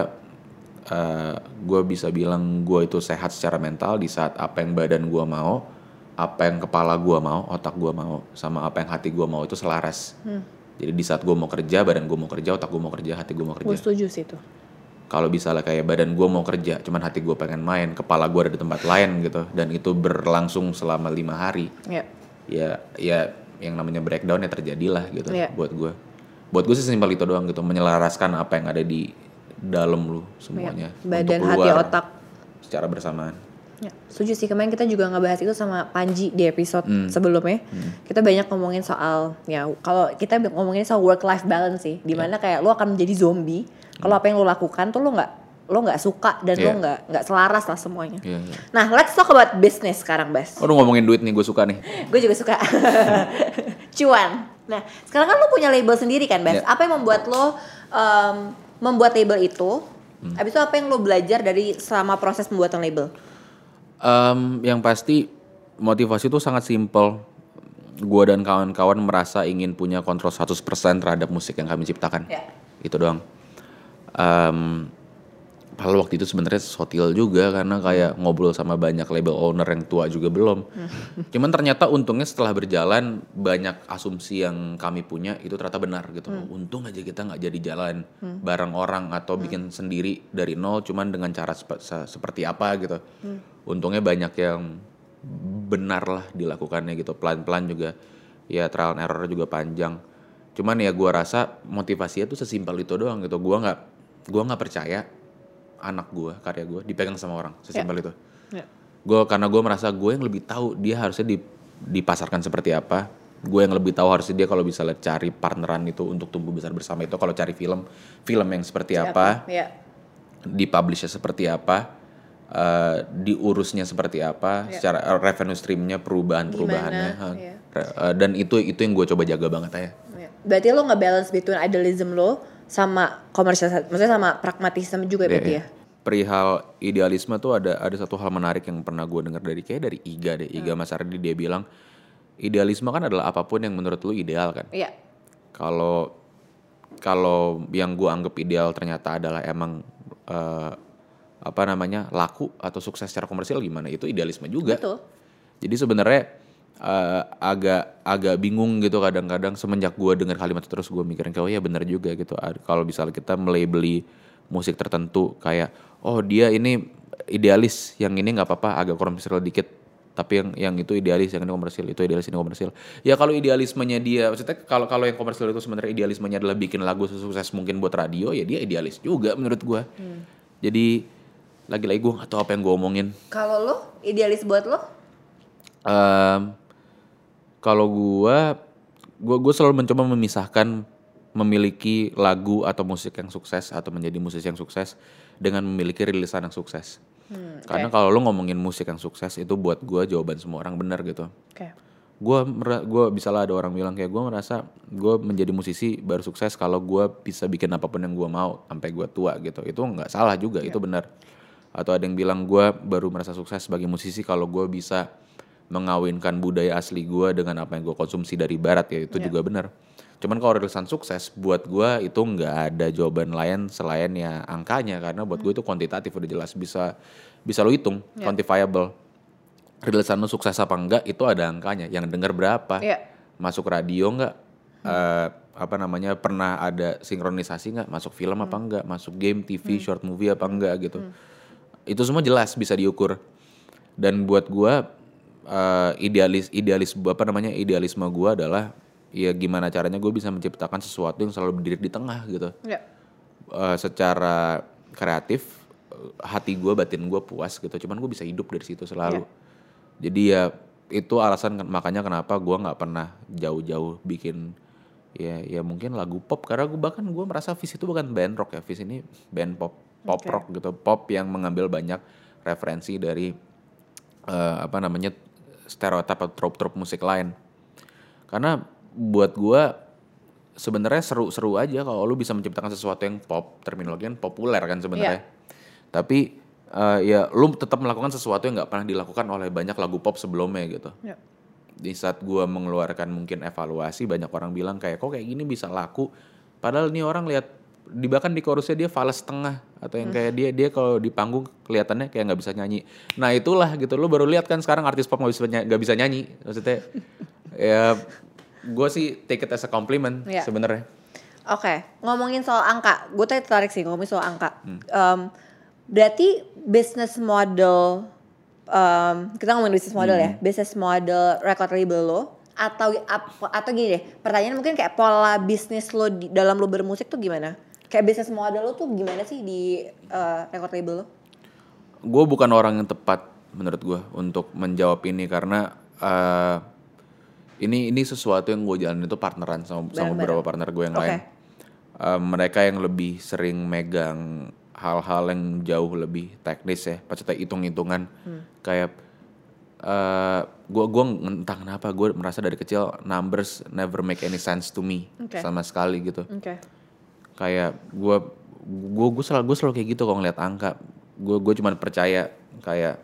eh, gue bisa bilang gue itu sehat secara mental di saat apa yang badan gue mau apa yang kepala gue mau otak gue mau sama apa yang hati gue mau itu selaras. Jadi di saat gue mau kerja badan gue mau kerja otak gue mau kerja hati gue mau kerja. Gue setuju sih itu. Kalau misalnya kayak badan gue mau kerja cuman hati gue pengen main kepala gue ada di tempat lain gitu dan itu berlangsung selama lima hari Ya. ya ya yang namanya breakdown ya terjadilah gitu Iya. buat gue buat gue sih simpel itu doang gitu menyelaraskan apa yang ada di dalam lu semuanya Iya. Badan, hati, otak. secara bersamaan Ya, setuju sih kemarin kita juga ngebahas itu sama Panji di episode Hmm. sebelumnya. Kita banyak ngomongin soal ya kalau kita ngomongin soal work life balance sih, di mana kayak lo akan menjadi zombie kalau apa yang lo lakukan tuh lo nggak lo nggak suka dan lo Iya. nggak nggak selaras lah semuanya. Iya, iya. Nah, let's talk about business sekarang, Bas. Oh, lu ngomongin duit nih gue suka nih Gue juga suka cuan. Nah, sekarang kan lo punya label sendiri kan, Bas? Iya. Apa yang membuat lo em, membuat label itu? Hmm. Habis itu apa yang lo belajar dari selama proses pembuatan label? Em, yang pasti motivasi itu sangat simpel. Gue dan kawan-kawan merasa ingin punya kontrol 100% terhadap musik yang kami ciptakan. Ya. itu doang. Em, Padahal waktu itu sebenarnya sotil juga karena kayak ngobrol sama banyak label owner yang tua juga belum. Cuman ternyata untungnya setelah berjalan banyak asumsi yang kami punya itu ternyata benar gitu. Untung aja kita nggak jadi jalan bareng orang atau bikin sendiri dari nol cuman dengan cara sepe- se- seperti apa gitu. Untungnya banyak yang benar lah dilakukannya gitu. Pelan-pelan juga ya trial and error juga panjang. Cuman ya gua rasa motivasinya tuh sesimpel itu doang gitu. Gua nggak gua nggak percaya anak gue karya gue dipegang sama orang sesimpel itu Ya. gue karena gue merasa gue yang lebih tahu dia harusnya di- dipasarkan seperti apa gue yang lebih tahu harusnya dia kalau bisa cari partneran itu untuk tumbuh besar bersama itu kalau cari film film yang seperti apa Ya. dipublishnya seperti apa eh, diurusnya seperti apa Ya. secara eh, revenue streamnya perubahan perubahannya Gimana, ya. dan itu itu yang gue coba jaga banget ya Ya. Berarti lo nggak balance between idealism lo sama komersial, maksudnya sama pragmatisme juga berarti ya? Perihal idealisme tuh ada ada satu hal menarik yang pernah gue dengar dari kayak dari Iga deh Iga Mas Ardi dia bilang idealisme kan adalah apa pun yang menurut lu ideal kan? Iya. kalau kalau yang gue anggap ideal ternyata adalah emang eh, apa namanya laku atau sukses secara komersial gimana? Itu idealisme juga. Betul. jadi sebenarnya eh, agak agak bingung gitu kadang-kadang. Semenjak gue dengar kalimat itu terus gue mikirin kayak oh ya benar juga gitu. Kalau misalnya kita melabeli musik tertentu kayak oh dia ini idealis yang ini nggak apa-apa agak komersial dikit. Tapi yang yang itu idealis yang ini komersial itu idealis ini komersial ya kalau idealismenya dia maksudnya kalau kalau yang komersial itu sebenarnya idealismenya adalah bikin lagu sukses mungkin buat radio ya dia idealis juga menurut gue jadi lagi-lagi gue nggak tahu apa yang gue omongin. Kalau lo idealis buat lo? Em, kalau gua gua gua selalu mencoba memisahkan memiliki lagu atau musik yang sukses atau menjadi musisi yang sukses dengan memiliki rilisan yang sukses. Karena kalau lu ngomongin musik yang sukses itu buat gua jawaban semua orang benar gitu. Oke. Gua mera- gua bisa lah ada orang bilang kayak gua merasa gua menjadi musisi baru sukses kalau gua bisa bikin apa pun yang gua mau sampai gua tua gitu. Itu nggak salah juga, itu benar. Atau ada yang bilang gua baru merasa sukses sebagai musisi kalau gua bisa mengawinkan budaya asli gua dengan apa yang gua konsumsi dari barat ya itu juga benar. Cuman kalau rilisan sukses buat gua itu nggak ada jawaban lain selain ya angkanya. Karena buat gue itu kuantitatif udah jelas bisa bisa lo hitung quantifiable. Rilisan lo sukses apa enggak itu ada angkanya. Yang denger berapa Iya. masuk radio enggak Eh, apa namanya pernah ada sinkronisasi nggak masuk film apa enggak masuk game TV short movie apa enggak gitu. Itu semua jelas bisa diukur. Dan buat gua eh, idealis idealis apa namanya idealisme gua adalah ya gimana caranya gue bisa menciptakan sesuatu yang selalu berdiri di tengah gitu. Iya. Eh, secara kreatif eh, hati gue batin gue puas gitu. Cuman gue bisa hidup dari situ selalu. Jadi ya itu alasan makanya kenapa gue nggak pernah jauh-jauh bikin ya ya mungkin lagu pop. Karena gue bahkan gue merasa Fish itu bukan band rock ya. Fish ini band pop pop Oke. rock gitu. Pop yang mengambil banyak referensi dari eh, apa namanya stereotip atau trope-trope musik lain. Karena buat gue sebenarnya seru-seru aja kalau lu bisa menciptakan sesuatu yang pop terminologi kan populer kan sebenarnya. Tapi eh, ya lu tetap melakukan sesuatu yang nggak pernah dilakukan oleh banyak lagu pop sebelumnya gitu. Ya. di saat gua mengeluarkan mungkin evaluasi banyak orang bilang kayak kok kayak gini bisa laku? Padahal nih orang lihat di bahkan di chorusnya dia fals setengah atau yang kayak dia dia kalau di panggung kelihatannya kayak nggak bisa nyanyi. Nah itulah gitu. Lu baru lihat kan sekarang artis pop nggak bisa nggak bisa nyanyi. Maksudnya ya gue sih take it as a compliment Iya. sebenarnya Oke, ngomongin soal angka, gue tadi tertarik sih ngomongin soal angka. Hmm. Em, berarti business model, em, kita ngomongin business model ya, Hmm. business model record label lo, atau atau gini deh, pertanyaan mungkin kayak pola bisnis lo di, dalam lo bermusik tuh gimana? Kayak business model lo tuh gimana sih di eh, record label lo? gue bukan orang yang tepat menurut gue untuk menjawab ini karena eh, ini ini sesuatu yang gue jalanin itu partneran sama, sama beberapa partner gue yang Oke. lain. Eh, mereka yang lebih sering megang hal-hal yang jauh lebih teknis ya, maksudnya hitung-hitungan Hmm. kayak eh gue gua entah kenapa gue merasa dari kecil numbers never make any sense to me Oke. sama sekali gitu Oke. kayak gue gue gue selalu gue selalu kayak gitu kalau ngeliat angka gue gue cuma percaya kayak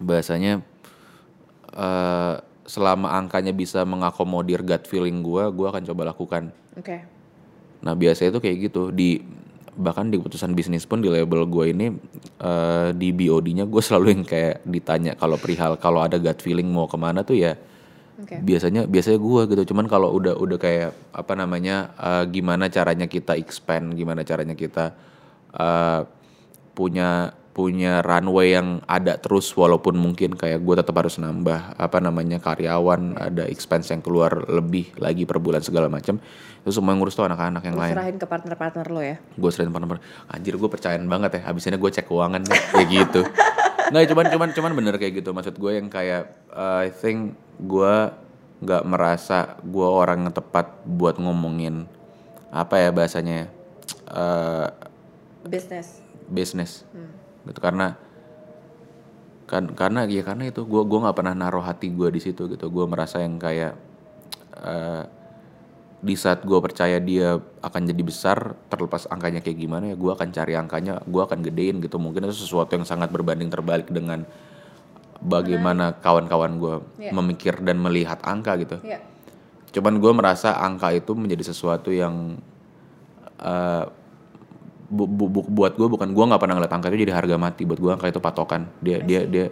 bahasanya eh selama angkanya bisa mengakomodir gut feeling gue gue akan coba lakukan Oke. nah biasanya itu kayak gitu di bahkan di keputusan bisnis pun di label gue ini eh di BOD-nya gue selalu yang kayak ditanya kalau perihal kalau ada gut feeling mau ke mana tuh ya Oke. biasanya biasanya gue gitu cuman kalau udah udah kayak apa namanya eh, gimana caranya kita expand gimana caranya kita eh, punya punya runway yang ada terus walaupun mungkin kayak gue tetap harus nambah apa namanya karyawan ada expense yang keluar lebih lagi per bulan segala macam itu semua yang ngurus tuh anak-anak yang lain. serahin ke partner-partner lo ya. gue sering partner anjir gue percayaan banget ya habis ini gue cek keuangan deh kayak gitu. Nggak cuman cuman cuman bener kayak gitu. Maksud gue yang kayak uh, I think gue nggak merasa gue orang yang tepat buat ngomongin apa ya bahasanya uh, Business. bisnis gitu karena kan karena ya karena itu gue gua nggak pernah naruh hati gue di situ gitu gue merasa yang kayak eh, di saat gue percaya dia akan jadi besar terlepas angkanya kayak gimana ya gue akan cari angkanya gue akan gedein gitu mungkin itu sesuatu yang sangat berbanding terbalik dengan bagaimana kawan-kawan gue Iya. memikir dan melihat angka gitu Iya. cuman gue merasa angka itu menjadi sesuatu yang eh, bu- bu- bu- buat gue bukan gue nggak pernah ngeliat angka itu jadi harga mati buat gue angka itu patokan dia dia dia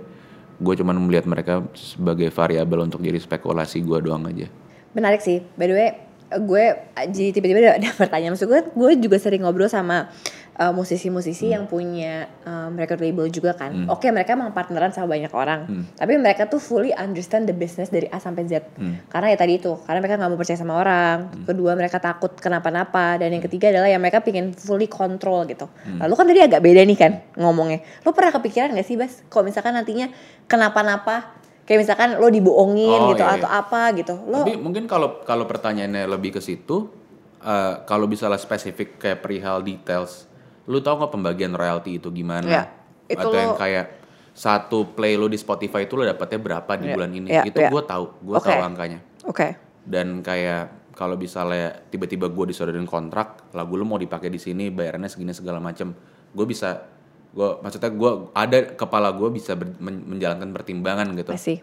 gue cuman melihat mereka sebagai variabel untuk jadi spekulasi gue doang aja Menarik sih. By the way, gue jadi tiba-tiba ada, ada pertanyaan. Maksud gue, gue juga sering ngobrol sama uh, musisi-musisi yang punya um, record label juga kan. Oke, mereka emang partneran sama banyak orang. Tapi mereka tuh fully understand the business dari A sampai Z. Karena ya tadi itu, karena mereka nggak mau percaya sama orang. Kedua, mereka takut kenapa-napa. Dan yang ketiga adalah ya mereka pingin fully control gitu. Lalu kan tadi agak beda nih kan ngomongnya. Lo pernah kepikiran gak sih, Bas? Kalau misalkan nantinya kenapa-napa kayak misalkan lo dibohongin Oh, gitu iya, atau iya. apa gitu lo tapi mungkin kalau kalau pertanyaannya lebih ke situ eh, kalau misalnya spesifik kayak perihal details lu tahu nggak pembagian royalti itu gimana? Ya, itu atau yang lo- kayak satu play lu di Spotify itu lo dapetnya berapa di Ya, bulan ini? ya, itu ya. gue tahu gue Oke. tahu angkanya. Oke. Dan kayak kalau misalnya tiba-tiba gue disodorin kontrak lagu lu mau dipakai di sini bayarannya segini segala macem gue bisa gue maksudnya gue ada kepala gue bisa ber- men- menjalankan pertimbangan gitu. Masih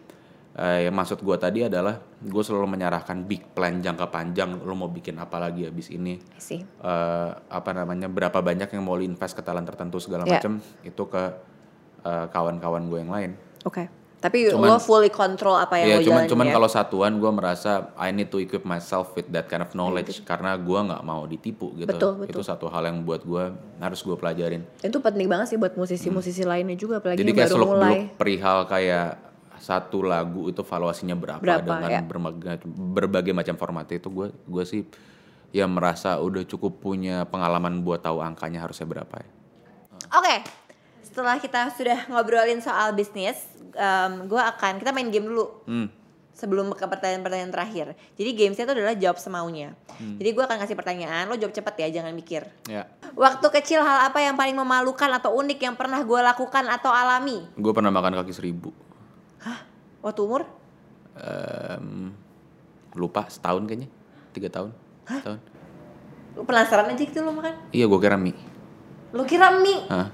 Eh, yang maksud gue tadi adalah gue selalu menyerahkan big plan jangka panjang lo mau bikin apa lagi habis ini. Eh, apa namanya berapa banyak yang mau lo invest ke talent tertentu segala Ya. macam itu ke eh, kawan-kawan gue yang lain. Oke tapi Cuman- lo fully control apa yang ya lo cuman cuman ya? kalau satuan gue merasa I need to equip myself with that kind of knowledge karena gue nggak mau ditipu gitu. Betul, betul. itu satu hal yang buat gue harus gue pelajarin. Itu penting banget sih buat musisi-musisi lainnya juga apalagi jadi yang kayak baru mulai. perihal kayak satu lagu itu valuasinya berapa, Berapa, dengan ya. berbagai, berbagai macam format itu gue gue sih ya merasa udah cukup punya pengalaman buat tahu angkanya harusnya berapa ya. oke setelah kita sudah ngobrolin soal bisnis gue akan kita main game dulu Hmm. sebelum ke pertanyaan-pertanyaan terakhir. Jadi gamesnya itu adalah jawab semaunya. Hmm. Jadi gue akan kasih pertanyaan, lo jawab cepet ya, jangan mikir. Ya. Waktu kecil hal apa yang paling memalukan atau unik yang pernah gue lakukan atau alami? Gue pernah makan kaki seribu. Hah? Waktu umur? Em, lupa setahun kayaknya. Tiga tahun. Setahun. Lo penasaran aja gitu lo makan? Iya gue kira mie. Lo kira mie? Hah.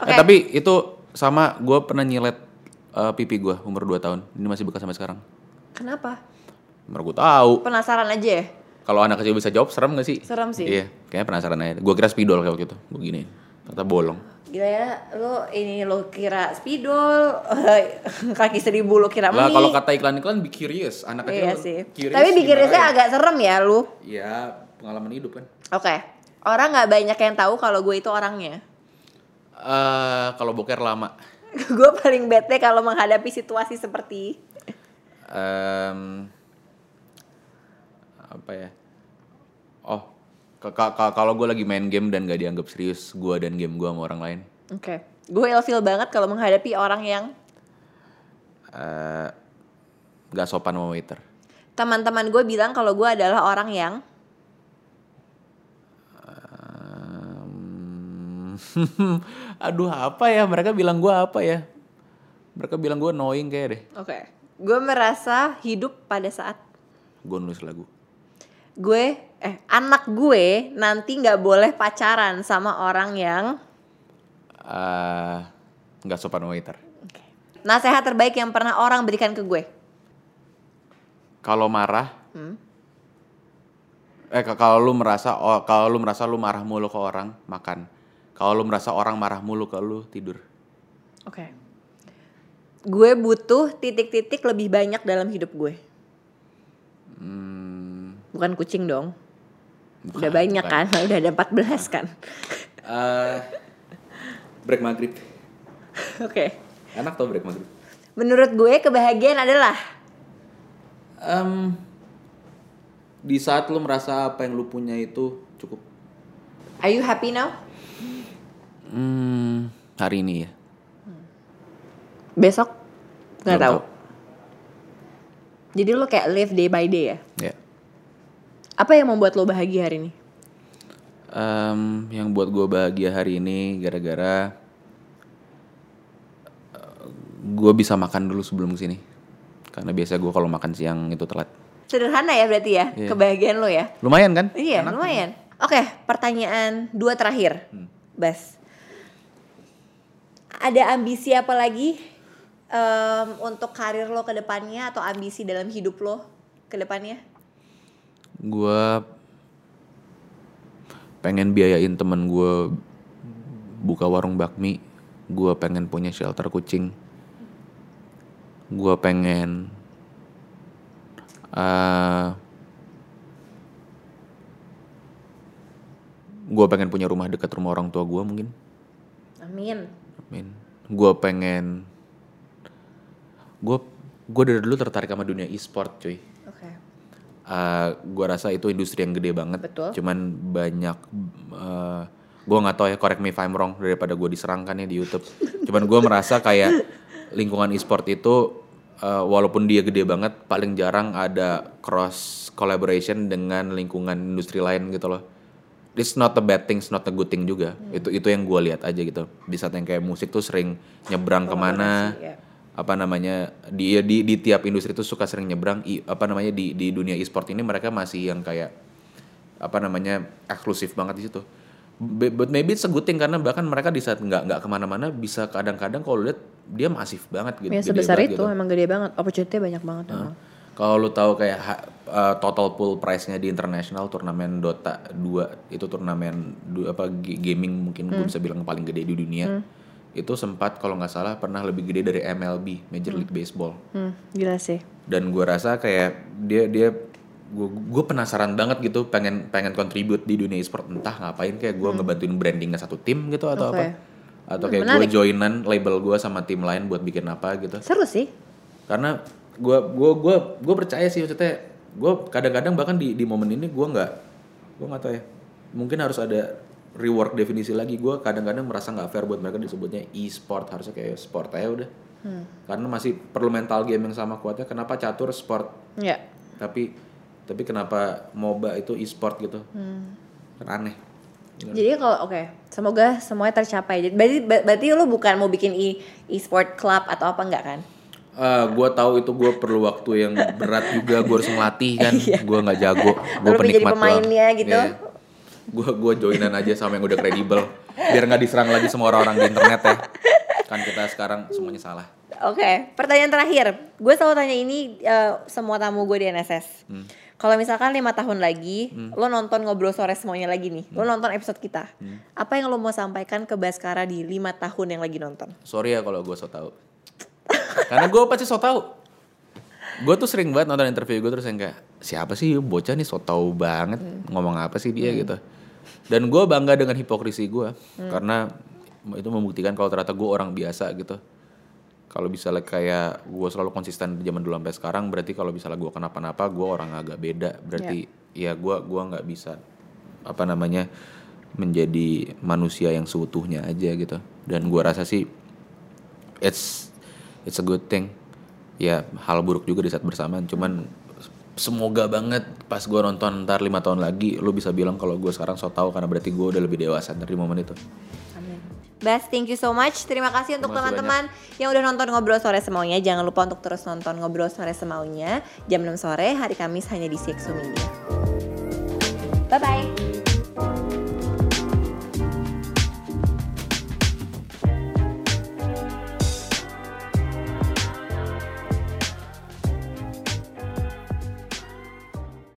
Oke. Eh, tapi itu sama gue pernah nyilet eh, pipi gue umur 2 tahun. Ini masih bekas sampai sekarang. Kenapa? Umur gue tahu. Penasaran aja ya? Kalau anak kecil bisa jawab serem gak sih? Serem sih. Iya, kayaknya penasaran aja. Gue kira spidol kayak waktu itu. Gue gini. Ternyata bolong. Gila ya, lo ini lo kira spidol, kaki seribu lo kira Lah mie. kalau kata iklan-iklan be curious, anak kecil Iya sih. curious Tapi gimana bikinnya ya? agak serem ya lu. Iya, pengalaman hidup kan. Oke. Orang nggak banyak yang tahu kalau gue itu orangnya. Eh, kalau boker lama. gue paling bete kalau menghadapi situasi seperti Em, apa ya? Ka- ka- ka- kalau gue lagi main game dan gak dianggap serius, gue dan game gue sama orang lain. Oke. Gue ilfeel banget kalau menghadapi orang yang Eh, gak sopan sama waiter. teman-teman gue bilang kalau gue adalah orang yang aduh apa ya? Mereka bilang gue apa ya? Mereka bilang gue annoying kayak deh. oke. Gue merasa hidup pada saat Gue nulis lagu. gue eh anak gue nanti nggak boleh pacaran sama orang yang eh nggak sopan sama waiter. Nasehat terbaik yang pernah orang berikan ke gue. Kalau marah, Hmm. eh kalau lu merasa oh, kalau lu merasa lu marah mulu ke orang, makan. Kalau lu merasa orang marah mulu ke lu, tidur. Oke. Gue butuh titik-titik lebih banyak dalam hidup gue. Hmm, Bukan kucing dong. Bukan, udah banyak bukan. kan, udah ada 14 kan. eh, break maghrib. Oke. Enak tau break maghrib. Menurut gue kebahagiaan adalah Em, di saat lu merasa apa yang lu punya itu cukup. Are you happy now? Hmm, hari ini ya. Besok? Nggak tahu. tahu. Jadi lo kayak live day by day ya? Ya. Apa yang membuat lo bahagia hari ini? Em, yang buat gue bahagia hari ini gara-gara gue bisa makan dulu sebelum ke sini. Karena biasa gue kalau makan siang itu telat. Sederhana ya berarti ya, Iya. kebahagiaan lo ya? Lumayan kan? Iya, Enak. lumayan. Oke, pertanyaan dua terakhir. Hmm. Bas. Ada ambisi apa lagi em, untuk karir lo ke depannya atau ambisi dalam hidup lo ke depannya? Gue pengen biayain temen gue buka warung bakmi. Gue pengen punya shelter kucing. Gue pengen eh gue pengen punya rumah dekat rumah orang tua gue mungkin. Amin. Amin. Gue pengen gue gue dari dulu tertarik sama dunia e-sport cuy. Uh, gue rasa itu industri yang gede banget. Betul. Cuman banyak, uh, gue nggak tahu ya correct me if I'm wrong daripada gue diserangkan ya di YouTube. Cuman gue merasa kayak lingkungan e-sport itu uh, walaupun dia gede banget, paling jarang ada cross collaboration dengan lingkungan industri lain gitu loh. It's not a bad thing, it's not a good thing juga. Hmm. Itu itu yang gue lihat aja gitu. Di saat yang kayak musik tuh sering nyebrang ke mana ya. Apa namanya di di di tiap industri itu suka sering nyebrang i- apa namanya di di dunia e-sport ini mereka masih yang kayak apa namanya eksklusif banget di situ. But maybe it's a good thing karena bahkan mereka di saat nggak nggak ke mana-mana bisa kadang-kadang kalau lihat dia masif banget gitu. Ya sebesar itu gitu. emang gede banget. Opportunity banyak banget emang. Kalau lu tahu kayak uh, total pool price-nya di international turnamen Dota 2 itu turnamen du- apa gaming mungkin gue bisa bilang paling gede di dunia. Itu sempat kalau nggak salah pernah lebih gede dari MLB, Major League Baseball. Hmm, gila sih. dan gue rasa kayak dia dia gue gue penasaran banget gitu pengen pengen contribute di dunia e-sport entah ngapain kayak gue ngebantuin brandingnya satu tim gitu atau Oke. apa atau kayak gue joinan label gue sama tim lain buat bikin apa gitu Seru sih. karena gue gue gue gue percaya sih maksudnya gue kadang-kadang bahkan di di momen ini gue nggak gue nggak tahu ya mungkin harus ada rework definisi lagi. Gue kadang-kadang merasa nggak fair buat mereka disebutnya e-sport. Harusnya kayak sport aja udah. Karena masih perlu mental game yang sama kuatnya. Kenapa catur sport? Ya. tapi tapi kenapa MOBA itu e-sport gitu? Kan aneh. Jadi kalau oke, semoga semuanya tercapai. Jadi berarti berarti lu bukan mau bikin e e-sport club atau apa enggak kan? Eh, gue tahu itu gue perlu waktu yang berat juga. Gue harus ngelatih kan. Gue nggak jago. Gue pengen jadi pemainnya gitu? Gue gue joinan aja sama yang udah kredibel. Biar nggak diserang lagi semua orang-orang di internet ya. Kan kita sekarang semuanya salah. Oke, pertanyaan terakhir. Gue selalu tanya ini eh, semua tamu gue di NSS. Kalau misalkan lima tahun lagi, lo nonton ngobrol sore semuanya lagi nih, lo nonton episode kita. Apa yang lo mau sampaikan ke Baskara di lima tahun yang lagi nonton? sorry ya kalau gue so tau. Karena gue pasti so tau gue tuh sering banget nonton interview gue terus yang kayak siapa sih? Bocah nih so tau banget ngomong apa sih dia gitu. Dan gue bangga dengan hipokrisi gue karena itu membuktikan kalau ternyata gue orang biasa gitu. Kalau misalnya kayak gue selalu konsisten di zaman dulu sampai sekarang berarti kalau misalnya gue kenapa-napa gue orang agak beda. Berarti ya. gue gua nggak bisa apa namanya menjadi manusia yang seutuhnya aja gitu. Dan gue rasa sih it's it's a good thing ya hal buruk juga di saat bersamaan cuman semoga banget pas gue nonton ntar lima tahun lagi lu bisa bilang kalau gue sekarang so tau karena berarti gue udah lebih dewasa dari momen itu Bas, thank you so much. Terima kasih untuk teman-teman yang udah nonton Ngobrol Sore Semaunya. Jangan lupa untuk terus nonton Ngobrol Sore Semaunya jam 6 sore hari Kamis hanya di CXO Media. Bye-bye.